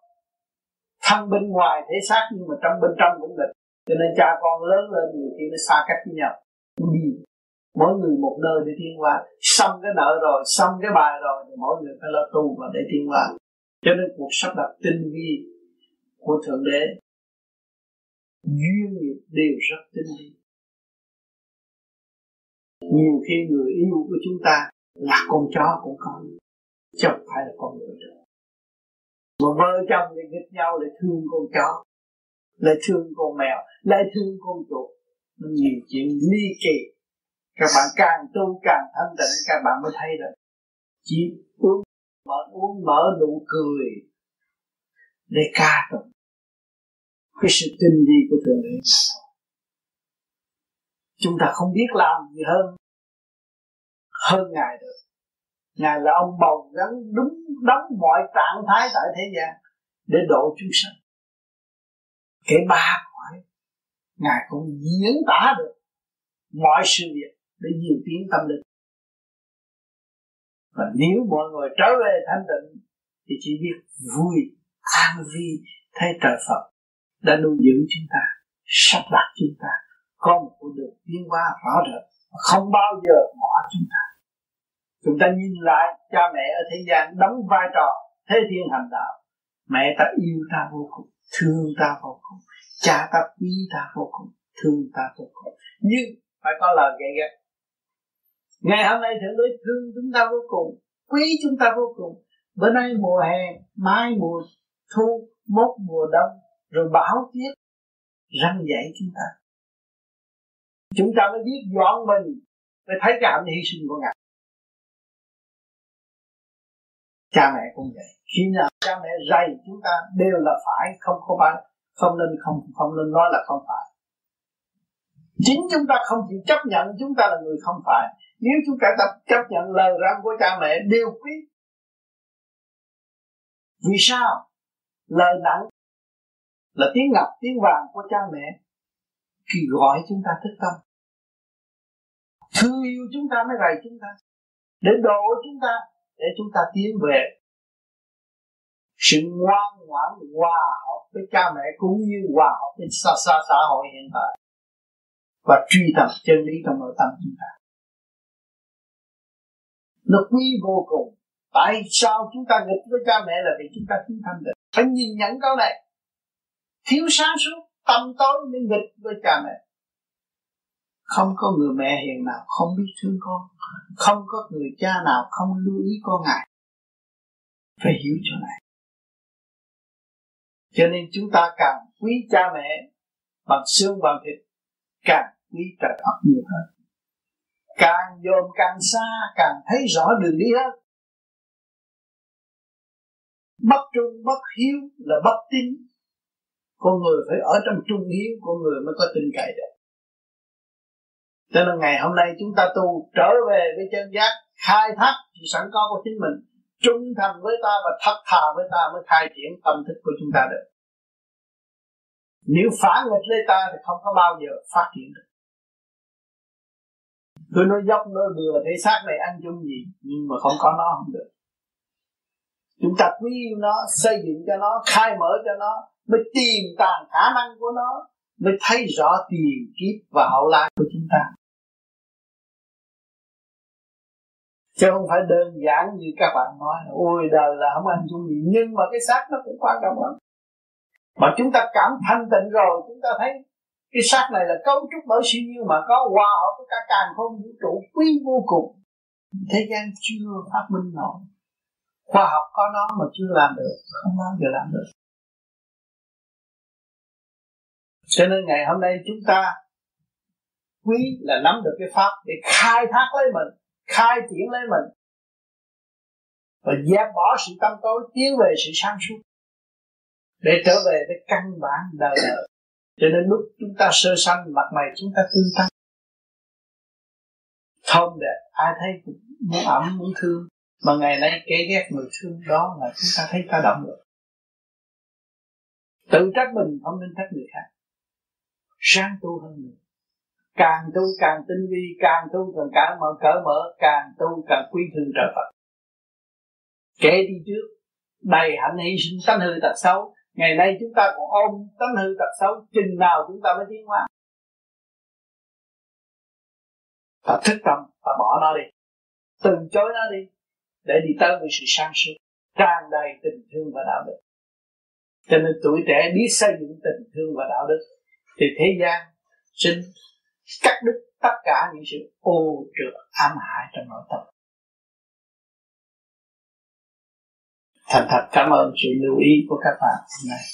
thân bên ngoài thể xác nhưng mà trong bên trong cũng định cho nên cha con lớn lên nhiều khi nó xa cách với nhau. Đi. Mỗi người một nơi để tiến hóa. Xong cái nợ rồi, xong cái bài rồi thì mỗi người phải lo tu và để tiến hóa. Cho nên cuộc sắp đặt tinh vi của thượng đế, duyên nghiệp đều rất tinh vi. Nhiều khi người yêu của chúng ta là con chó cũng có, chứ không phải là con người được mà vợ chồng thì nghịch nhau, lại thương con chó, lại thương con mèo, lại thương con chuột. Nó nhiều chuyện ly kỳ. Các bạn càng tu càng thanh tịnh, các bạn mới thấy được. Chỉ uống mở uống mở nụ cười để ca tụng. Cái sự tinh vi của thượng đế chúng ta không biết làm gì hơn hơn ngài được ngài là ông bầu gắn đúng đóng mọi trạng thái tại thế gian để độ chúng sanh. Cái ba cõi, ngài cũng diễn tả được mọi sự việc để nhiều tiến tâm linh. Và nếu mọi người trở về thanh tịnh, thì chỉ biết vui, an vi thấy trời Phật đã nuôi dưỡng chúng ta, sắp đặt chúng ta. Có một con đường tiến hóa rõ rệt, không bao giờ bỏ chúng ta chúng ta nhìn lại, cha mẹ ở thế gian đóng vai trò thế thiên hành đạo. Mẹ ta yêu ta vô cùng, thương ta vô cùng, cha ta quý ta vô cùng, thương ta vô cùng. Nhưng, phải có lời gậy gắt ngày hôm nay thượng đế thương chúng ta vô cùng, quý chúng ta vô cùng. Bữa nay mùa hè, mai mùa thu, mốt mùa đông, rồi bão tuyết răng dạy chúng ta. Chúng ta mới biết dọn mình, mới thấy cái hạnh hy sinh của ngài. Cha mẹ cũng vậy. Khi nào cha mẹ dạy chúng ta đều là phải, không có phải, không nên, không không nên nói là không phải. Chính chúng ta không chịu chấp nhận chúng ta là người không phải. Nếu chúng ta tập chấp nhận lời răng của cha mẹ đều quý. Vì sao? Lời nặng là tiếng ngọc, tiếng vàng của cha mẹ khi gọi chúng ta thức tâm. Thương yêu chúng ta mới rầy chúng ta. Để độ chúng ta để chúng ta tiến về sự ngoan ngoãn hòa hợp với cha mẹ cũng như hòa hợp với xa xa xã hội hiện tại. Và truy tập chân lý trong nội tâm chúng ta. Nó quý vô cùng. Tại sao chúng ta nghịch với cha mẹ là vì chúng ta thiếu thanh tịnh? Phải nhìn nhận câu này. Thiếu sáng suốt, tâm tối mới nghịch với cha mẹ không có người mẹ hiền nào không biết thương con. Không có người cha nào không lưu ý con ngài. Phải hiểu chỗ này. Cho nên chúng ta càng quý cha mẹ bằng xương bằng thịt, càng quý trời Phật nhiều hơn. Càng dồn càng xa, càng thấy rõ đường đi hơn. Bất trung, bất hiếu là bất tín. Con người phải ở trong trung hiếu, con người mới có tin cậy được cho nên ngày hôm nay chúng ta tu trở về với chân giác khai thác sự sẵn có của chính mình, trung thành với ta và thật thà với ta mới khai triển tâm thức của chúng ta được. Nếu phản nghịch lấy ta thì không có bao giờ phát triển được. Tôi nói dốc nói bừa thể xác này ăn chung gì, nhưng mà không có nó không được. Chúng ta quý yêu nó, xây dựng cho nó, khai mở cho nó, mới tìm tàng khả năng của nó mới thấy rõ tiền kiếp và hậu lai của chúng ta. Chứ không phải đơn giản như các bạn nói ôi, đời là không ăn chung gì. Nhưng mà cái xác nó cũng quan trọng lắm. Mà chúng ta cảm thanh tịnh rồi, chúng ta thấy cái xác này là cấu trúc bởi siêu nhiên mà có hòa hợp với cả càng không vũ trụ quý vô cùng. Thế gian chưa phát minh nổi. Khoa học có nó mà chưa làm được, không bao giờ làm được. Cho nên ngày hôm nay chúng ta quý là nắm được cái pháp để khai thác lấy mình, khai triển lấy mình và dẹp bỏ sự tâm tối, tiến về sự sáng suốt để trở về với căn bản đời đời. Cho nên lúc chúng ta sơ sanh, mặt mày chúng ta tươi tắn thơm đẹp, ai thấy cũng muốn ẩm, muốn thương. Mà ngày nay kẻ ghét người thương, đó là chúng ta thấy ta động được. Tự trách mình, không nên trách người khác sáng tu hơn nữa. Càng tu càng tinh vi, càng tu càng cởi mở cỡ mở, càng tu càng quý thương trời Phật. Kể đi trước đầy hạnh hy sinh tánh hư tật xấu. Ngày nay chúng ta còn ôm tánh hư tật xấu, chừng nào chúng ta mới tiến hóa? Ta thức tâm, ta bỏ nó đi. Từ chối nó đi, để đi tới với sự sáng suốt, tràn đầy tình thương và đạo đức. Cho nên tuổi trẻ biết xây dựng tình thương và đạo đức thì thế gian xin cắt đứt tất cả những sự ô trượt ám hại trong nội tâm. Thành thật, cảm ơn sự lưu ý của các bạn hôm nay.